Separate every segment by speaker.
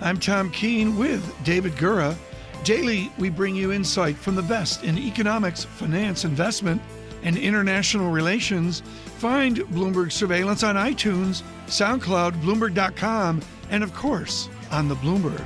Speaker 1: I'm Tom Keene with David Gura. Daily, we bring you insight from the best in economics, finance, investment, and international relations. Find Bloomberg Surveillance on iTunes, SoundCloud, Bloomberg.com, and of course, on the Bloomberg.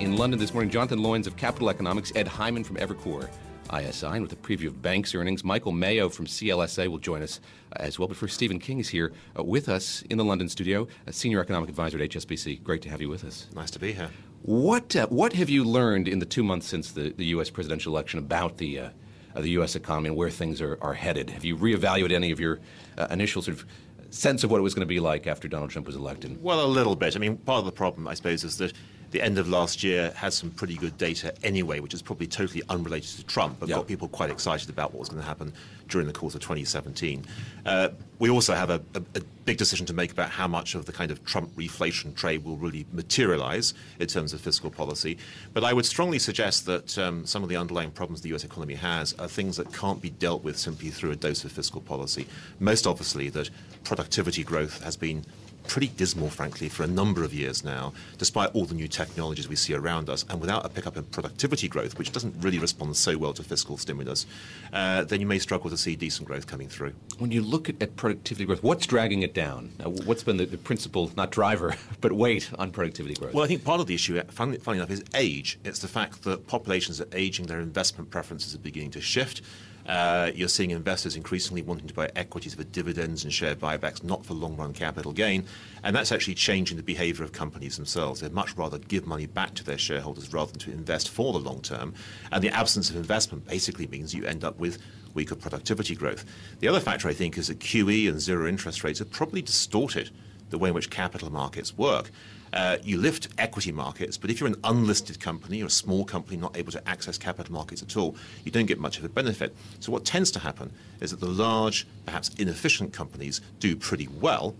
Speaker 2: In London this morning, Jonathan Loynes of Capital Economics, Ed Hyman from Evercore. ISI. And with a preview of banks' earnings, Michael Mayo from CLSA will join us uh, as well. But first, Stephen King is here uh, with us in the London studio, a senior economic advisor at HSBC. Great to have you with us.
Speaker 3: Nice to be here.
Speaker 2: What uh, what have you learned in the two months since the, the U.S. presidential election about the uh, the U.S. economy and where things are, are headed? Have you reevaluated any of your uh, initial sort of sense of what it was going to be like after Donald Trump was elected?
Speaker 3: Well, a little bit. I mean, part of the problem, I suppose, is that the end of last year had some pretty good data anyway, which is probably totally unrelated to Trump, but yep. got people quite excited about what was going to happen during the course of 2017. Uh, we also have a, a, a, big decision to make about how much of the kind of Trump reflation trade will really materialize in terms of fiscal policy. But I would strongly suggest that um, some of the underlying problems the US economy has are things that can't be dealt with simply through a dose of fiscal policy. Most obviously, that productivity growth has been pretty dismal, frankly, for a number of years now, despite all the new technologies we see around us, and without a pickup in productivity growth, which doesn't really respond so well to fiscal stimulus, uh, then you may struggle to see decent growth coming through.
Speaker 2: When you look at, at productivity growth, what's dragging it down? Now, what's been the, the, principal, not driver, but weight on productivity growth?
Speaker 3: Well, I think part of the issue, funny, funny enough, is age. It's the fact that populations are aging, their investment preferences are beginning to shift. Uh, you're seeing investors increasingly wanting to buy equities for dividends and share buybacks, not for long run capital gain. And that's actually changing the behavior of companies themselves. They'd much rather give money back to their shareholders rather than to invest for the long term. And the absence of investment basically means you end up with weaker productivity growth. The other factor, I think, is that QE and zero interest rates have probably distorted the way in which capital markets work. Uh, you lift equity markets, but if you're an unlisted company or a small company not able to access capital markets at all, you don't get much of a benefit. So what tends to happen is that the large, perhaps inefficient companies do pretty well,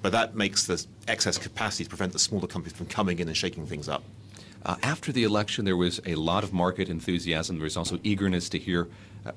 Speaker 3: but that makes the excess capacity to prevent the smaller companies from coming in and shaking things up.
Speaker 2: Uh, after the election, there was a lot of market enthusiasm. There was also eagerness to hear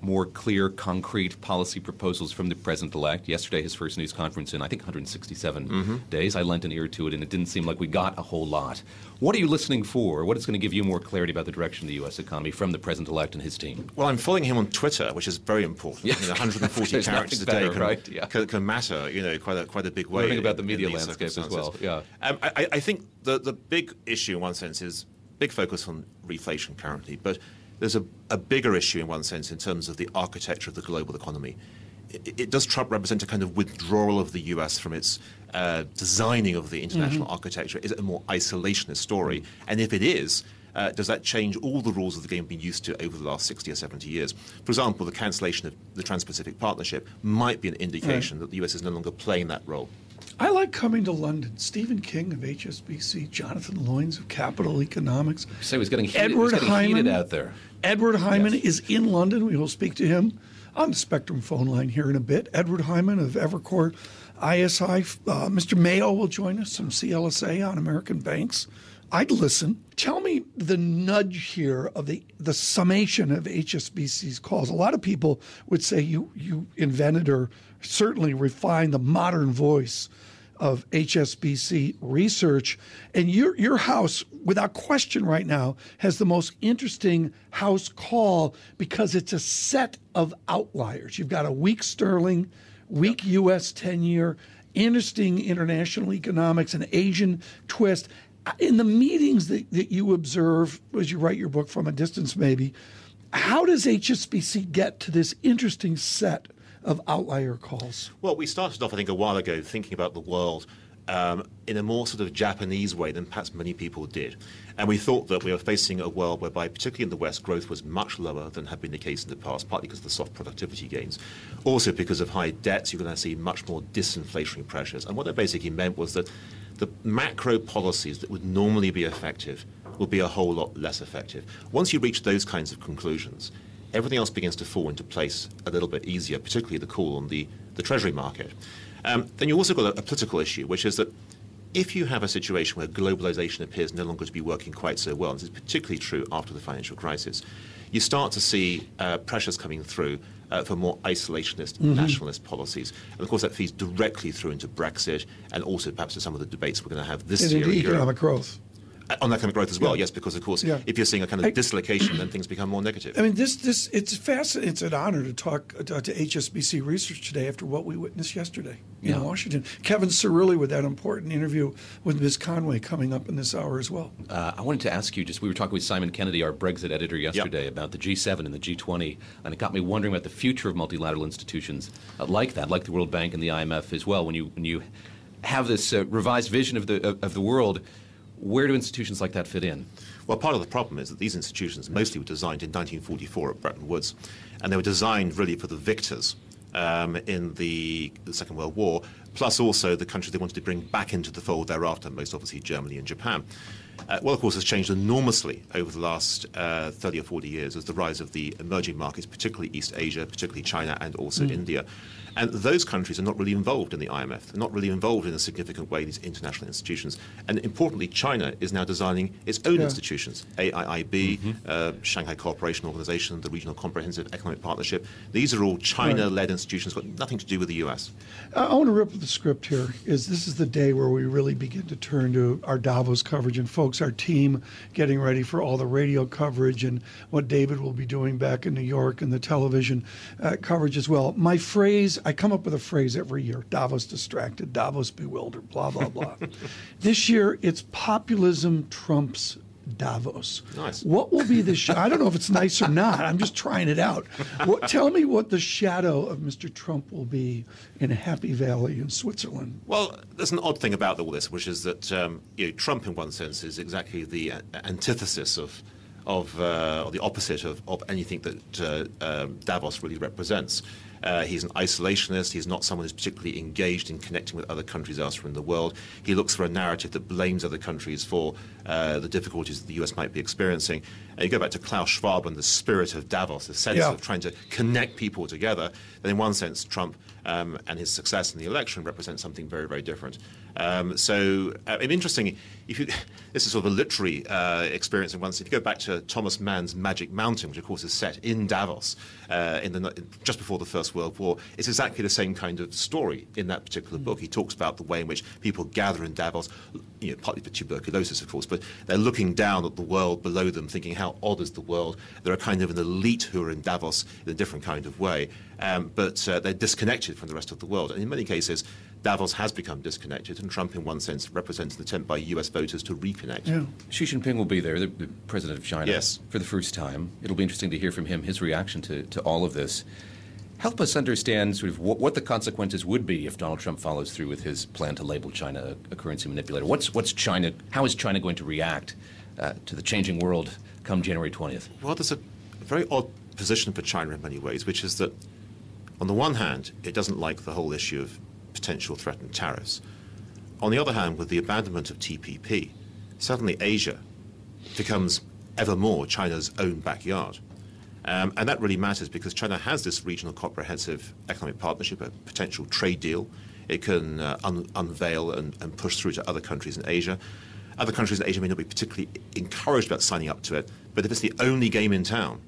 Speaker 2: more clear, concrete policy proposals from the president elect. Yesterday, his first news conference in, I think, 167 mm-hmm. days. I lent an ear to it, and it didn't seem like we got a whole lot. What are you listening for? What is going to give you more clarity about the direction of the U.S. economy from the president elect and his team?
Speaker 3: Well, I'm following him on Twitter, which is very important.
Speaker 2: Yeah.
Speaker 3: I mean, 140 characters a day can,
Speaker 2: right? yeah.
Speaker 3: can, can, matter, you know, quite a, quite a big way.
Speaker 2: Learning about the media landscape as well. Yeah.
Speaker 3: Um, I, I think the, the big issue, in one sense, is big focus on reflation currently, but there's a, a bigger issue in one sense in terms of the architecture of the global economy. It, it does Trump represent a kind of withdrawal of the US from its uh, designing of the international mm-hmm. architecture? Is it a more isolationist story? And if it is, uh, does that change all the rules of the game we've been used to over the last 60 or 70 years? For example, the cancellation of the Trans Pacific Partnership might be an indication that the US is no longer playing that role.
Speaker 1: I like coming to London. Stephen King of HSBC, Jonathan Loynes of Capital Economics.
Speaker 2: So he's getting heated, Edward getting
Speaker 1: Hyman,
Speaker 2: heated out there.
Speaker 1: Edward Hyman yes. is in London. We will speak to him on the Spectrum phone line here in a bit. Edward Hyman of Evercore ISI. Uh, Mr. Mayo will join us from CLSA on American banks. I'd listen. Tell me the nudge here of the the summation of HSBC's calls. A lot of people would say you you invented or certainly refine the modern voice of HSBC research. And your your house, without question, right now has the most interesting house call because it's a set of outliers. You've got a weak sterling, weak yep. U.S. ten year, interesting international economics, an Asian twist. In the meetings that, that you observe as you write your book from a distance, maybe, how does HSBC get to this interesting set of outlier calls?
Speaker 3: Well, we started off, I think, a while ago thinking about the world um, in a more sort of Japanese way than perhaps many people did. And we thought that we were facing a world whereby, particularly in the West, growth was much lower than had been the case in the past, partly because of the soft productivity gains. Also, because of high debts, you're going to see much more disinflationary pressures. And what that basically meant was that the macro policies that would normally be effective will be a whole lot less effective. Once you reach those kinds of conclusions, everything else begins to fall into place a little bit easier, particularly the call on the, the Treasury market. Um, then you've also got a, a political issue, which is that if you have a situation where globalization appears no longer to be working quite so well, and this is particularly true after the financial crisis, you start to see uh, pressures coming through uh, for more isolationist, mm-hmm. nationalist policies. And of course, that feeds directly through into Brexit and also perhaps to some of the debates we're going to have this
Speaker 1: and
Speaker 3: year.
Speaker 1: And economic growth.
Speaker 3: Uh, on economic growth as well, yeah. yes, because of course, yeah. if you're seeing a kind of I, dislocation, then things become more negative.
Speaker 1: I mean, this this it's fascinating. It's an honor to talk uh, to HSBC Research today after what we witnessed yesterday in. Washington. Kevin Cirilli with that important interview with Ms. Conway coming up in this hour as well.
Speaker 2: Uh, I wanted to ask you just we were talking with Simon Kennedy, our Brexit editor, yesterday yep. about the G7 and the G20, and it got me wondering about the future of multilateral institutions uh, like that, like the World Bank and the IMF as well. When you when you have this uh, revised vision of the of, of the world where do institutions like that fit in?
Speaker 3: Well, part of the problem is that these institutions mostly were designed in 1944 at Bretton Woods, and they were designed really for the victors um, in the, the, Second World War, plus also the countries they wanted to bring back into the fold thereafter, most obviously Germany and Japan. Uh, well, of course, has changed enormously over the last uh, 30 or 40 years as the rise of the emerging markets, particularly East Asia, particularly China, and also mm. India. And those countries are not really involved in the IMF. They're not really involved in a significant way in these international institutions. And importantly, China is now designing its own yeah. institutions AIIB, mm-hmm. uh, Shanghai Cooperation Organization, the Regional Comprehensive Economic Partnership. These are all China led right. institutions, got nothing to do with the US.
Speaker 1: I want to rip the script here. Is This is the day where we really begin to turn to our Davos coverage. And folks, our team getting ready for all the radio coverage and what David will be doing back in New York and the television uh, coverage as well. My phrase, I come up with a phrase every year Davos distracted, Davos bewildered, blah, blah, blah. this year, it's populism trumps Davos.
Speaker 3: Nice.
Speaker 1: What will be the sh- I don't know if it's nice or not. I'm just trying it out. What, tell me what the shadow of Mr. Trump will be in Happy Valley in Switzerland.
Speaker 3: Well, there's an odd thing about all this, which is that um, you know, Trump, in one sense, is exactly the uh, antithesis of of uh, or the opposite of, of anything that uh, um, Davos really represents. Uh, he's an isolationist. He's not someone who's particularly engaged in connecting with other countries elsewhere in the world. He looks for a narrative that blames other countries for uh, the difficulties that the US might be experiencing. And you go back to Klaus Schwab and the spirit of Davos, the sense yeah. of trying to connect people together. Then, in one sense, Trump um, and his success in the election represent something very, very different. Um, so, uh, interesting. If you, this is sort of a literary uh, experience in one sense. If you go back to Thomas Mann's Magic Mountain, which of course is set in Davos uh, in the, just before the First World War, it's exactly the same kind of story in that particular book. He talks about the way in which people gather in Davos, you know, partly for tuberculosis, of course, but they're looking down at the world below them, thinking how odd is the world. They're a kind of an elite who are in Davos in a different kind of way, um, but uh, they're disconnected from the rest of the world. And in many cases, Davos has become disconnected, and Trump, in one sense, represents an attempt by U.S. voters to reconnect.
Speaker 2: Yeah. Xi Jinping will be there, the, the president of China,
Speaker 3: yes.
Speaker 2: for the first time. It'll be interesting to hear from him his reaction to, to all of this. Help us understand sort of what, what, the consequences would be if Donald Trump follows through with his plan to label China a, a currency manipulator. What's, what's China? How is China going to react uh, to the changing world come January 20th?
Speaker 3: Well, there's a very odd position for China in many ways, which is that on the one hand, it doesn't like the whole issue of potential threatened tariffs. On the other hand, with the abandonment of TPP, suddenly Asia becomes ever more China's own backyard. Um, and that really matters because China has this regional comprehensive economic partnership, a potential trade deal. It can uh, un- unveil and, and, push through to other countries in Asia. Other countries in Asia may not be particularly encouraged about signing up to it, but if it's the only game in town,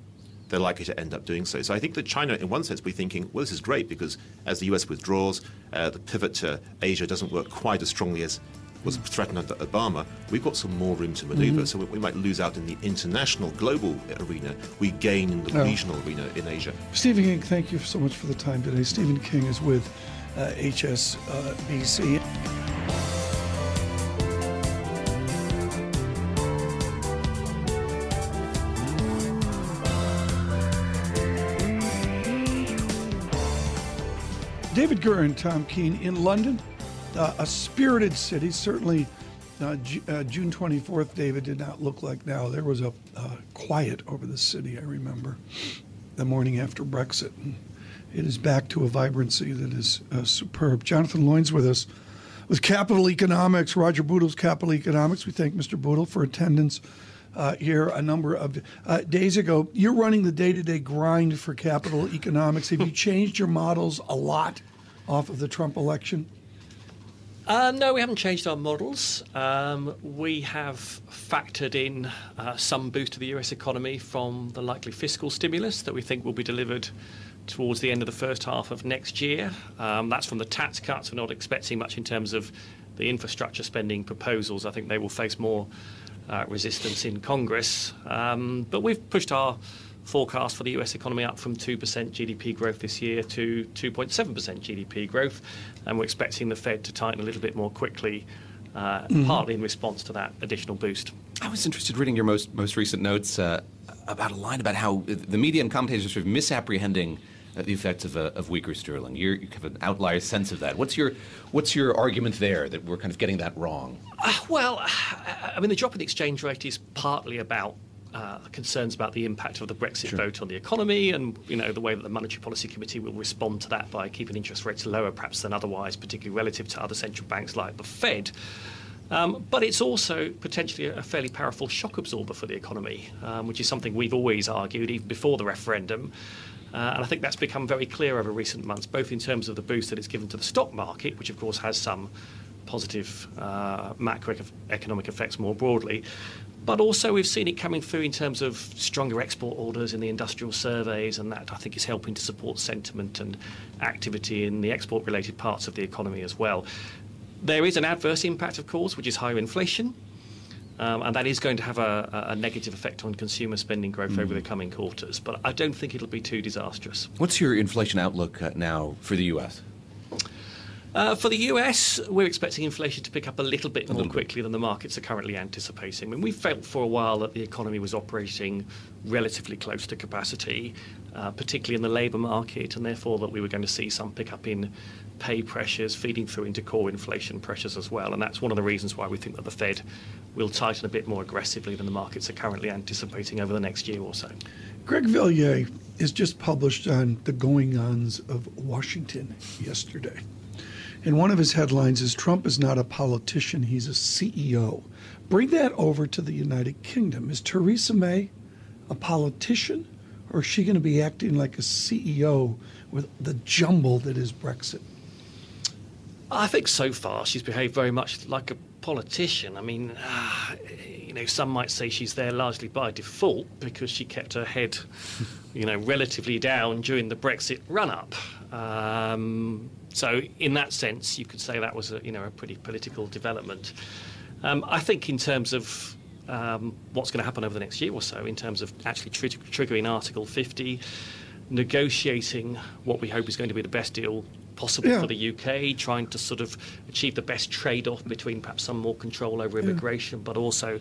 Speaker 3: they're likely to end up doing so. So I think that China, in one sense, will be thinking, well, this is great because as the US withdraws, uh, the pivot to Asia doesn't work quite as strongly as was threatened under Obama, we've got some more room to maneuver. Mm-hmm. So we might lose out in the international, global arena. We gain in the regional arena in Asia.
Speaker 1: Stephen King, thank you so much for the time today. Stephen King is with uh, HSBC. And Tom Keene in London, uh, a spirited city. Certainly, uh, G- uh, June 24th, David, did not look like now. There was a uh, quiet over the city, I remember, the morning after Brexit. And it is back to a vibrancy that is uh, superb. Jonathan Loynes with us with Capital Economics, Roger Bootle's Capital Economics. We thank Mr. Boodle for attendance uh, here a number of uh, days ago. You're running the day to day grind for Capital Economics. Have you changed your models a lot off of the Trump election?
Speaker 4: Uh, no, we haven't changed our models. Um, we have factored in uh, some boost to the US economy from the likely fiscal stimulus that we think will be delivered towards the end of the first half of next year. Um, that's from the tax cuts. We're not expecting much in terms of the infrastructure spending proposals. I think they will face more uh, resistance in Congress. Um, but we've pushed our forecast for the US economy up from 2% GDP growth this year to 2.7% GDP growth. And we're expecting the Fed to tighten a little bit more quickly, uh, mm-hmm. partly in response to that additional boost.
Speaker 2: I was interested reading your most, most recent notes uh, about a line about how the media and commentators are sort of misapprehending uh, the effects of, a, of weaker sterling. You're, you have an outlier sense of that. What's your, what's your argument there that we're kind of getting that wrong?
Speaker 4: Uh, well, I mean, the drop in the exchange rate is partly about uh, concerns about the impact of the Brexit sure. vote on the economy, and you know the way that the Monetary Policy Committee will respond to that by keeping interest rates lower, perhaps than otherwise, particularly relative to other central banks like the Fed. Um, but it's also potentially a fairly powerful shock absorber for the economy, um, which is something we've always argued, even before the referendum. Uh, and I think that's become very clear over recent months, both in terms of the boost that it's given to the stock market, which of course has some positive uh, macroeconomic effects more broadly, but also, we've seen it coming through in terms of stronger export orders in the industrial surveys, and that I think is helping to support sentiment and activity in the export related parts of the economy as well. There is an adverse impact, of course, which is higher inflation. Um, and that is going to have a, a, negative effect on consumer spending growth mm. over the coming quarters. But I don't think it'll be too disastrous.
Speaker 2: What's your inflation outlook uh, now for the U.S.?
Speaker 4: Uh, for the US, we're expecting inflation to pick up a little bit more little quickly bit. than the markets are currently anticipating. I mean, we felt for a while that the economy was operating relatively close to capacity, uh, particularly in the labour market, and therefore that we were going to see some pickup in pay pressures feeding through into core inflation pressures as well. And that's one of the reasons why we think that the Fed will tighten a bit more aggressively than the markets are currently anticipating over the next year or so.
Speaker 1: Greg Valliere is just published on the going ons of Washington yesterday. And one of his headlines is Trump is not a politician, he's a CEO. Bring that over to the United Kingdom. Is Theresa May a politician, or is she going to be acting like a CEO with the jumble that is Brexit?
Speaker 4: I think so far she's behaved very much like a politician. I mean, you know, some might say she's there largely by default because she kept her head, you know, relatively down during the Brexit run-up. Um, so, in that sense, you could say that was a you know a pretty political development. Um, I think in terms of um, what's going to happen over the next year or so, in terms of actually tr- triggering Article 50, negotiating what we hope is going to be the best deal possible yeah. for the UK, trying to sort of achieve the best trade off between perhaps some more control over immigration, yeah. but also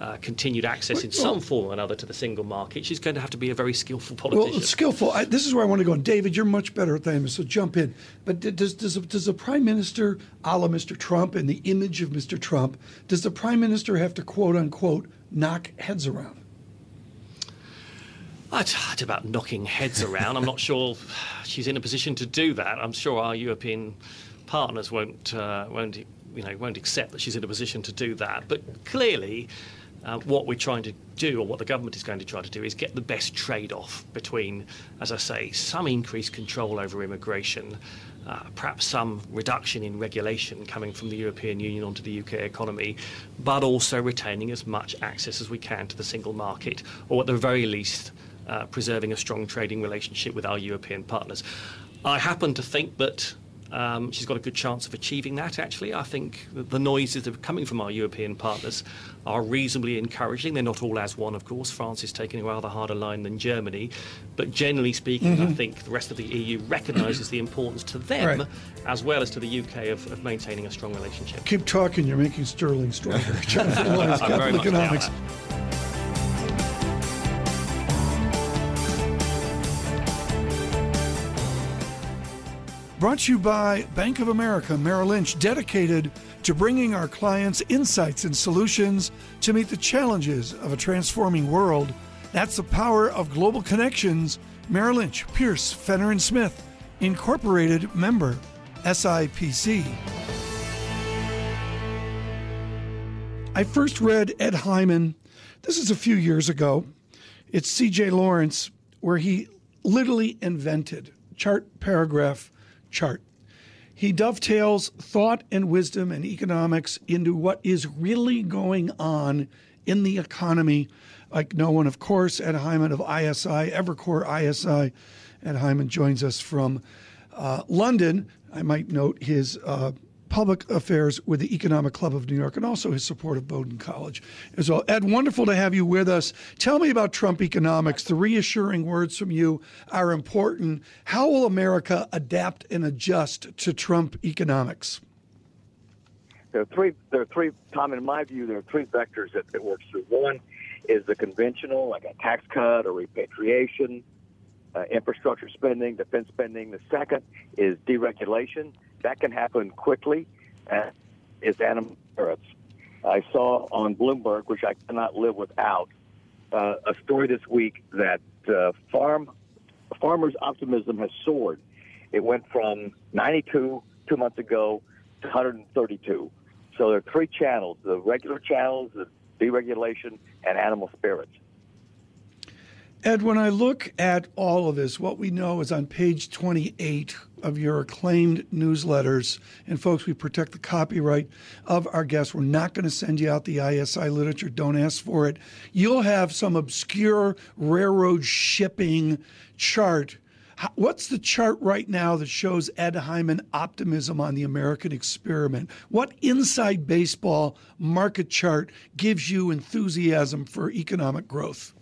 Speaker 4: uh, continued access in some form or another to the single market, she's going to have to be a very skillful politician.
Speaker 1: Well, skillful. I, this is where I want to go. And David, you're much better at that, so jump in. But does does does the prime minister, a la Mr. Trump, and the image of Mr. Trump, does the prime minister have to quote unquote knock heads around?
Speaker 4: It's about knocking heads around. I'm not sure she's in a position to do that. I'm sure our European partners won't uh, won't you know won't accept that she's in a position to do that. But clearly, uh, what we're trying to do, or what the government is going to try to do, is get the best trade off between, as I say, some increased control over immigration, uh, perhaps some reduction in regulation coming from the European Union onto the UK economy, but also retaining as much access as we can to the single market, or at the very least, uh, preserving a strong trading relationship with our European partners. I happen to think that um, she's got a good chance of achieving that, actually. I think the noises that are coming from our European partners are reasonably encouraging. They're not all as one, of course. France is taking a rather harder line than Germany. But generally speaking, mm-hmm. I think the rest of the EU recognises the importance to them, right. as well as to the UK, of, of, maintaining a strong relationship.
Speaker 1: Keep talking. You're making sterling stronger. Jonathan Wise, Capital Economics. Brought to you by Bank of America Merrill Lynch, dedicated to bringing our clients insights and solutions to meet the challenges of a transforming world. That's the power of global connections. Merrill Lynch, Pierce, Fenner and Smith, Incorporated member, SIPC. I first read Ed Hyman, this is a few years ago. It's CJ Lawrence, where he literally invented chart, paragraph, chart. He dovetails thought and wisdom and economics into what is really going on in the economy, like no one, of course. Ed Hyman of ISI, Evercore ISI. Ed Hyman joins us from uh, London. I might note his uh, public affairs with the Economic Club of New York and also his support of Bowdoin College as well. Ed, wonderful to have you with us. Tell me about Trump economics. The reassuring words from you are important. How will America adapt and adjust to Trump economics?
Speaker 5: There are three. There are three. Tom, in my view, there are three vectors that it works through. One is the conventional, like a tax cut or repatriation, uh, infrastructure spending, defense spending. The second is deregulation. That can happen quickly. Uh, is animal spirits. I saw on Bloomberg, which I cannot live without, uh, a story this week that uh, farm farmers' optimism has soared. It went from 92 two months ago to 132. So there are three channels: the regular channels, the deregulation, and animal spirits.
Speaker 1: Ed, when I look at all of this, what we know is on page 28 of your acclaimed newsletters, and folks, we protect the copyright of our guests. We're not going to send you out the ISI literature. Don't ask for it. You'll have some obscure railroad shipping chart. What's the chart right now that shows Ed Hyman optimism on the American experiment? What inside baseball market chart gives you enthusiasm for economic growth?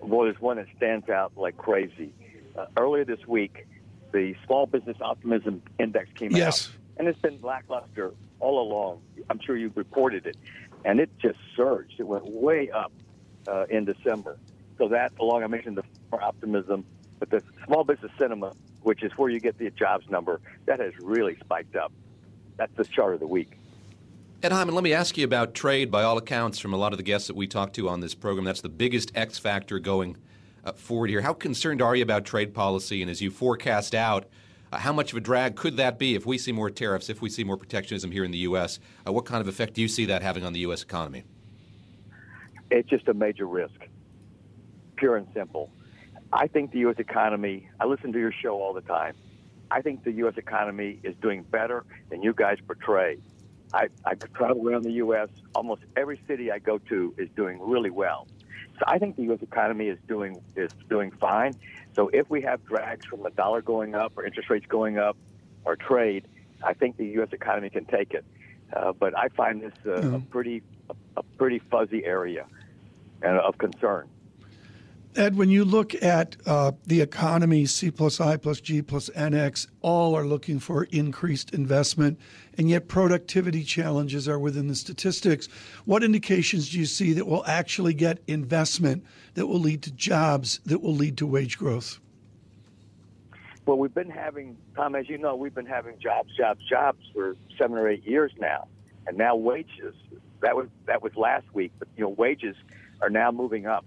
Speaker 5: Well, there's one that stands out like crazy. Uh, earlier this week, the Small Business Optimism Index came
Speaker 1: yes.
Speaker 5: out. And it's been lackluster all along. I'm sure you've reported it. And it just surged. It went way up uh, in December. So that, along I mentioned the optimism, but the small business sentiment, which is where you get the jobs number, that has really spiked up. That's the chart of the week.
Speaker 2: Ed Hyman, let me ask you about trade. By all accounts, from a lot of the guests that we talked to on this program, that's the biggest X factor going forward here. How concerned are you about trade policy? And as you forecast out, uh, how much of a drag could that be if we see more tariffs, if we see more protectionism here in the U.S.? Uh, what kind of effect do you see that having on the U.S. economy?
Speaker 5: It's just a major risk, pure and simple. I think the U.S. economy, I listen to your show all the time. I think the U.S. economy is doing better than you guys portray. I, I travel around the U.S. Almost every city I go to is doing really well. So I think the U.S. economy is doing is doing fine. So if we have drags from the dollar going up or interest rates going up or trade, I think the U.S. economy can take it. Uh, but I find this uh, mm-hmm. a pretty a, a pretty fuzzy area and of concern.
Speaker 1: Ed, when you look at uh, the economy, C plus I plus G plus NX, all are looking for increased investment, and yet productivity challenges are within the statistics. What indications do you see that will actually get investment that will lead to jobs that will lead to wage growth?
Speaker 5: Well, we've been having, Tom, as you know, we've been having jobs, jobs, jobs for seven or eight years now, and now wages. That was that was last week, but you know, wages are now moving up.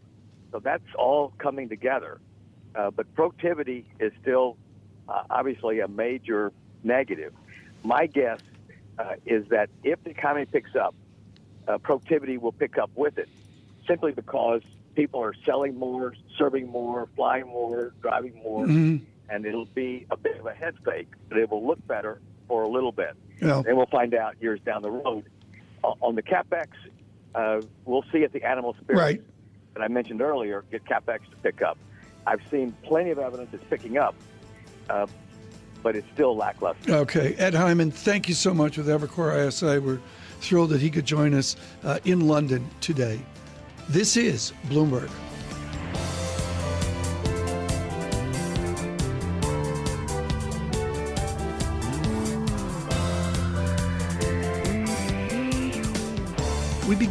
Speaker 5: So that's all coming together. Uh, but productivity is still uh, obviously a major negative. My guess uh, is that if the economy picks up, uh, productivity will pick up with it, simply because people are selling more, serving more, flying more, driving more, mm-hmm. and it'll be a bit of a head fake, but it will look better for a little bit. Yeah. And we'll find out years down the road. on the capex, uh, we'll see if the animal spirit
Speaker 1: right
Speaker 5: that I mentioned earlier get capex to pick up. I've seen plenty of evidence it's picking up, uh, but it's still lackluster.
Speaker 1: Okay, Ed Hyman, thank you so much with Evercore ISI. We're thrilled that he could join us uh, in London today. This is Bloomberg.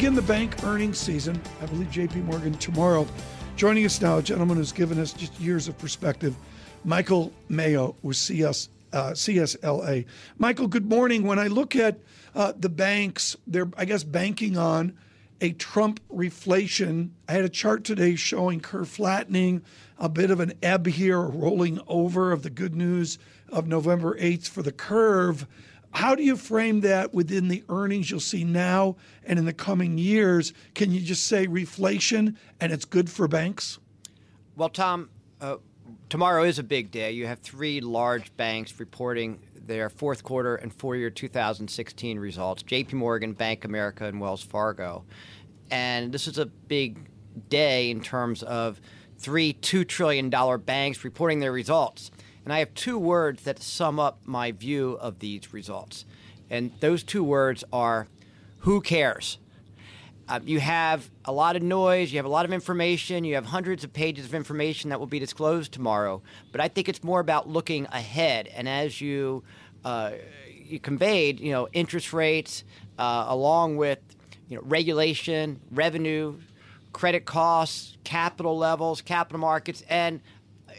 Speaker 1: Begin the bank earnings season. I believe JP Morgan tomorrow. Joining us now, a gentleman who's given us just years of perspective, Michael Mayo with CS, uh, CSLA. Michael, good morning. When I look at uh, the banks, they're, I guess, banking on a Trump reflation. I had a chart today showing curve flattening, a bit of an ebb here, rolling over of the good news of November 8th for the curve. How do you frame that within the earnings you'll see now and in the coming years? Can you just say reflation and it's good for banks?
Speaker 6: Well, Tom, uh, tomorrow is a big day. You have three large banks reporting their fourth quarter and full year 2016 results JP Morgan, Bank America, and Wells Fargo. And this is a big day in terms of three $2 trillion banks reporting their results. And I have two words that sum up my view of these results. And those two words are who cares? Uh, you have a lot of noise, you have a lot of information, you have hundreds of pages of information that will be disclosed tomorrow. But I think it's more about looking ahead. And as you, uh, you conveyed, you know, interest rates uh, along with you know, regulation, revenue, credit costs, capital levels, capital markets, and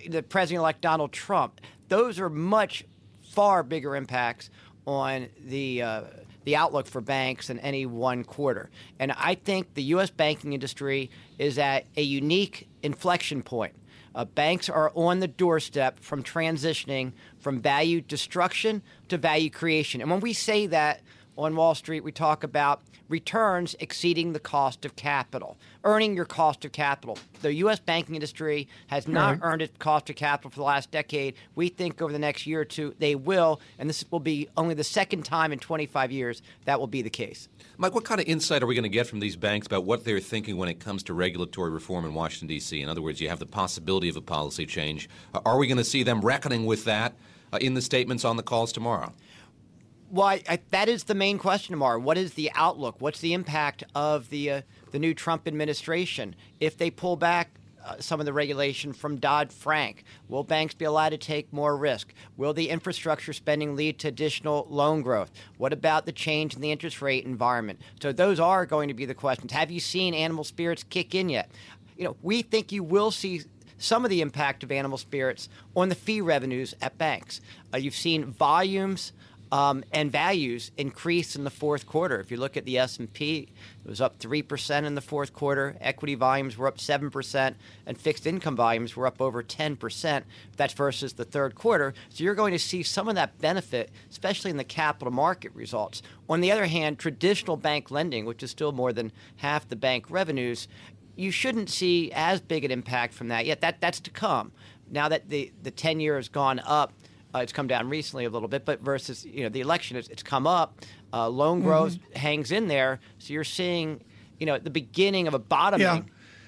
Speaker 6: the president-elect Donald Trump. Those are much far bigger impacts on the uh, the outlook for banks in any one quarter. And I think the U.S. banking industry is at a unique inflection point. Uh, banks are on the doorstep from transitioning from value destruction to value creation. And when we say that on Wall Street, we talk about returns exceeding the cost of capital, earning your cost of capital. The U.S. banking industry has not
Speaker 1: right.
Speaker 6: earned its cost of capital for the last decade. We think over the next year or two they will, and this will be only the second time in 25 years that will be the case.
Speaker 2: Mike, what kind of insight are we going to get from these banks about what they're thinking when it comes to regulatory reform in Washington, D.C.? In other words, you have the possibility of a policy change. Are we going to see them reckoning with that uh, in the statements on the calls tomorrow?
Speaker 6: Well, I, I, that is the main question tomorrow. What is the outlook? What's the impact of the uh, the new Trump administration if they pull back uh, some of the regulation from Dodd Frank? Will banks be allowed to take more risk? Will the infrastructure spending lead to additional loan growth? What about the change in the interest rate environment? So those are going to be the questions. Have you seen animal spirits kick in yet? You know, we think you will see some of the impact of animal spirits on the fee revenues at banks. Uh, you've seen volumes um, and values increase in the fourth quarter. If you look at the S&P, it was up 3% in the fourth quarter. Equity volumes were up 7%, and fixed income volumes were up over 10%. That's versus the third quarter. So you're going to see some of that benefit, especially in the capital market results. On the other hand, traditional bank lending, which is still more than half the bank revenues, you shouldn't see as big an impact from that yet. That that's to come. Now that the the 10 year has gone up, uh, it's come down recently a little bit, but versus you know the election, it's, it's come up. Uh, loan growth
Speaker 1: Mm-hmm.
Speaker 6: hangs in there, so you're seeing you know the beginning of a bottoming
Speaker 1: Yeah.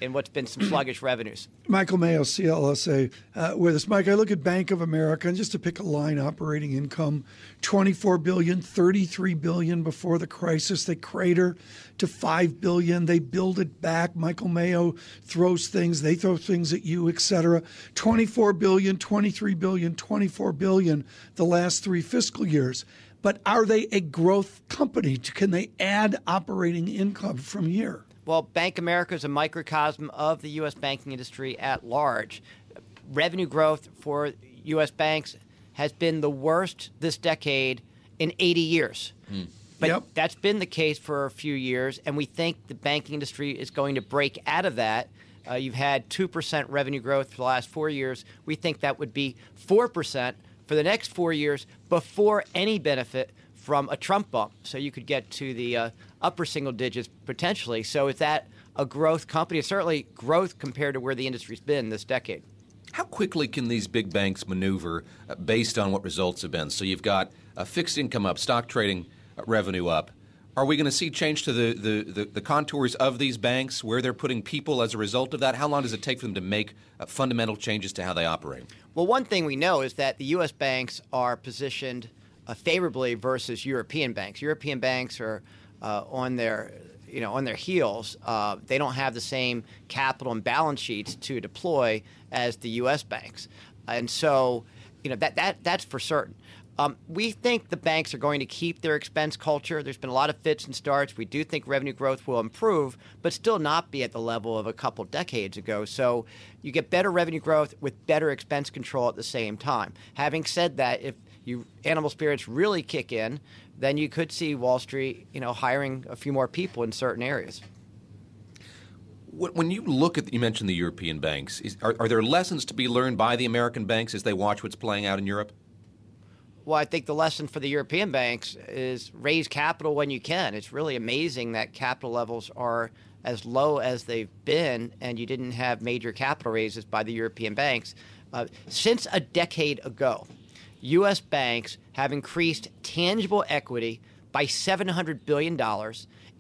Speaker 6: In what's been some sluggish revenues.
Speaker 1: Michael Mayo, CLSA, uh, with us. Mike, I look at Bank of America, and just to pick a line, operating income, 24 billion, 33 billion before the crisis. They crater to 5 billion. They build it back. Michael Mayo throws things. They throw things at you, et cetera. 24 billion, 23 billion, 24 billion the last three fiscal years. But are they a growth company? Can they add operating income from here?
Speaker 6: Well, Bank America is a microcosm of the U.S. banking industry at large. Revenue growth for U.S. banks has been the worst this decade in 80 years. But
Speaker 1: Yep.
Speaker 6: that's been the case for a few years, and we think the banking industry is going to break out of that. Uh, you've had 2% revenue growth for the last four years. We think that would be 4% for the next four years before any benefit from a Trump bump. So you could get to the uh, upper single digits potentially. So is that a growth company? It's certainly growth compared to where the industry's been this decade.
Speaker 2: How quickly can these big banks maneuver uh, based on what results have been? So you've got uh, fixed income up, stock trading uh, revenue up. Are we going to see change to the, the, the, the contours of these banks, where they're putting people as a result of that? How long does it take for them to make uh, fundamental changes to how they operate?
Speaker 6: Well, one thing we know is that the U.S. banks are positioned uh, favorably versus European banks. European banks are uh, on their you know on their heels. Uh, they don't have the same capital and balance sheets to deploy as the U.S. banks, and so you know that that that's for certain. Um, we think the banks are going to keep their expense culture. There's been a lot of fits and starts. We do think revenue growth will improve, but still not be at the level of a couple decades ago. So you get better revenue growth with better expense control at the same time. Having said that, if you animal spirits really kick in, then you could see Wall Street, you know, hiring a few more people in certain areas.
Speaker 2: When you look at, you mentioned the European banks, is, are, are there lessons to be learned by the American banks as they watch what's playing out in Europe?
Speaker 6: Well, I think the lesson for the European banks is raise capital when you can. It's really amazing that capital levels are as low as they've been, and you didn't have major capital raises by the European banks. Uh, since a decade ago, U.S. banks have increased tangible equity by $700 billion,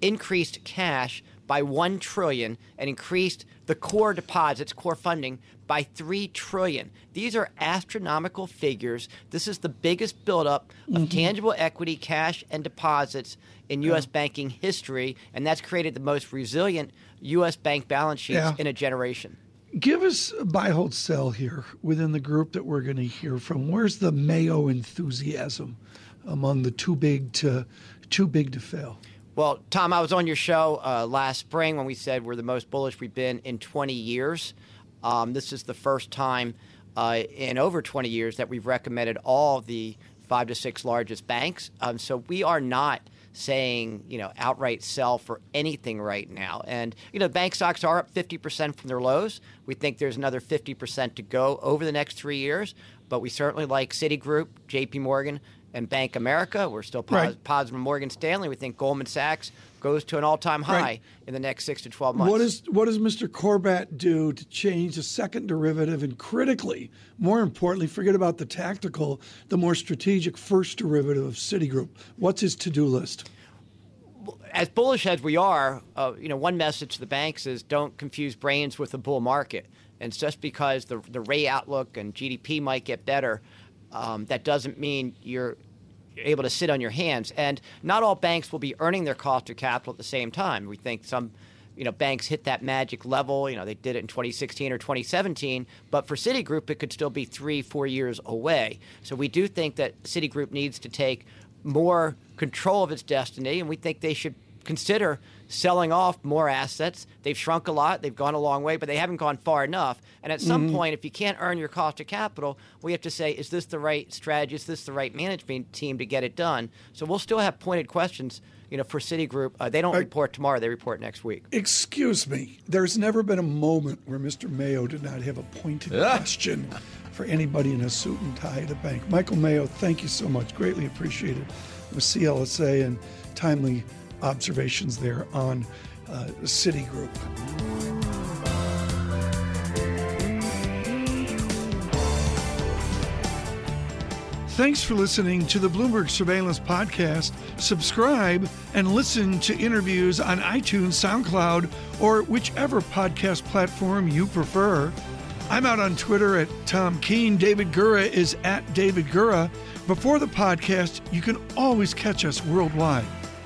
Speaker 6: increased cash by 1 trillion, and increased the core deposits, core funding, by three trillion. These are astronomical figures. This is the biggest buildup of mm-hmm. tangible equity, cash, and deposits in U.S. Yeah. banking history, and that's created the most resilient U.S. bank balance sheets yeah. in a generation.
Speaker 1: Give us a buy, hold, sell here within the group that we're going to hear from. Where's the Mayo enthusiasm among the too big to too big to fail?
Speaker 6: Well, Tom, I was on your show uh, last spring when we said we're the most bullish we've been in 20 years. Um, this is the first time uh, in over 20 years that we've recommended all the five to six largest banks. Um, so we are not saying you know outright sell for anything right now. And you know bank stocks are up 50% from their lows. We think there's another 50% to go over the next three years. But we certainly like Citigroup, J.P. Morgan, and Bank America. We're still pos- right. positive Morgan Stanley. We think Goldman Sachs goes to an all-time high right. in the next six to twelve months.
Speaker 1: What is what does Mr. Corbat do to change the second derivative and critically, more importantly, forget about the tactical, the more strategic first derivative of Citigroup? What's his to-do list?
Speaker 6: As bullish as we are, uh, you know, one message to the banks is don't confuse brains with the bull market. And just because the the rate outlook and GDP might get better, um, that doesn't mean you're able to sit on your hands. And not all banks will be earning their cost of capital at the same time. We think some you know, banks hit that magic level. You know, they did it in 2016 or 2017, but for Citigroup, it could still be three, four years away. So we do think that Citigroup needs to take more control of its destiny, and we think they should consider selling off more assets. They've shrunk a lot, they've gone a long way, but they haven't gone far enough. And at some mm-hmm. point, if you can't earn your cost of capital, we have to say, is this the right strategy? Is this the right management team to get it done? So we'll still have pointed questions. You know, for Citigroup, uh, they don't I, report tomorrow; they report next week.
Speaker 1: Excuse me. There's never been a moment where Mr. Mayo did not have a pointed question for anybody in a suit and tie at a bank. Michael Mayo, thank you so much. Greatly appreciated with CLSA and timely observations there on uh, Citigroup. Thanks for listening to the Bloomberg Surveillance Podcast. Subscribe and listen to interviews on iTunes, SoundCloud, or whichever podcast platform you prefer. I'm out on Twitter at Tom Keene. David Gura is at David Gura. Before the podcast, you can always catch us worldwide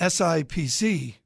Speaker 1: SIPC.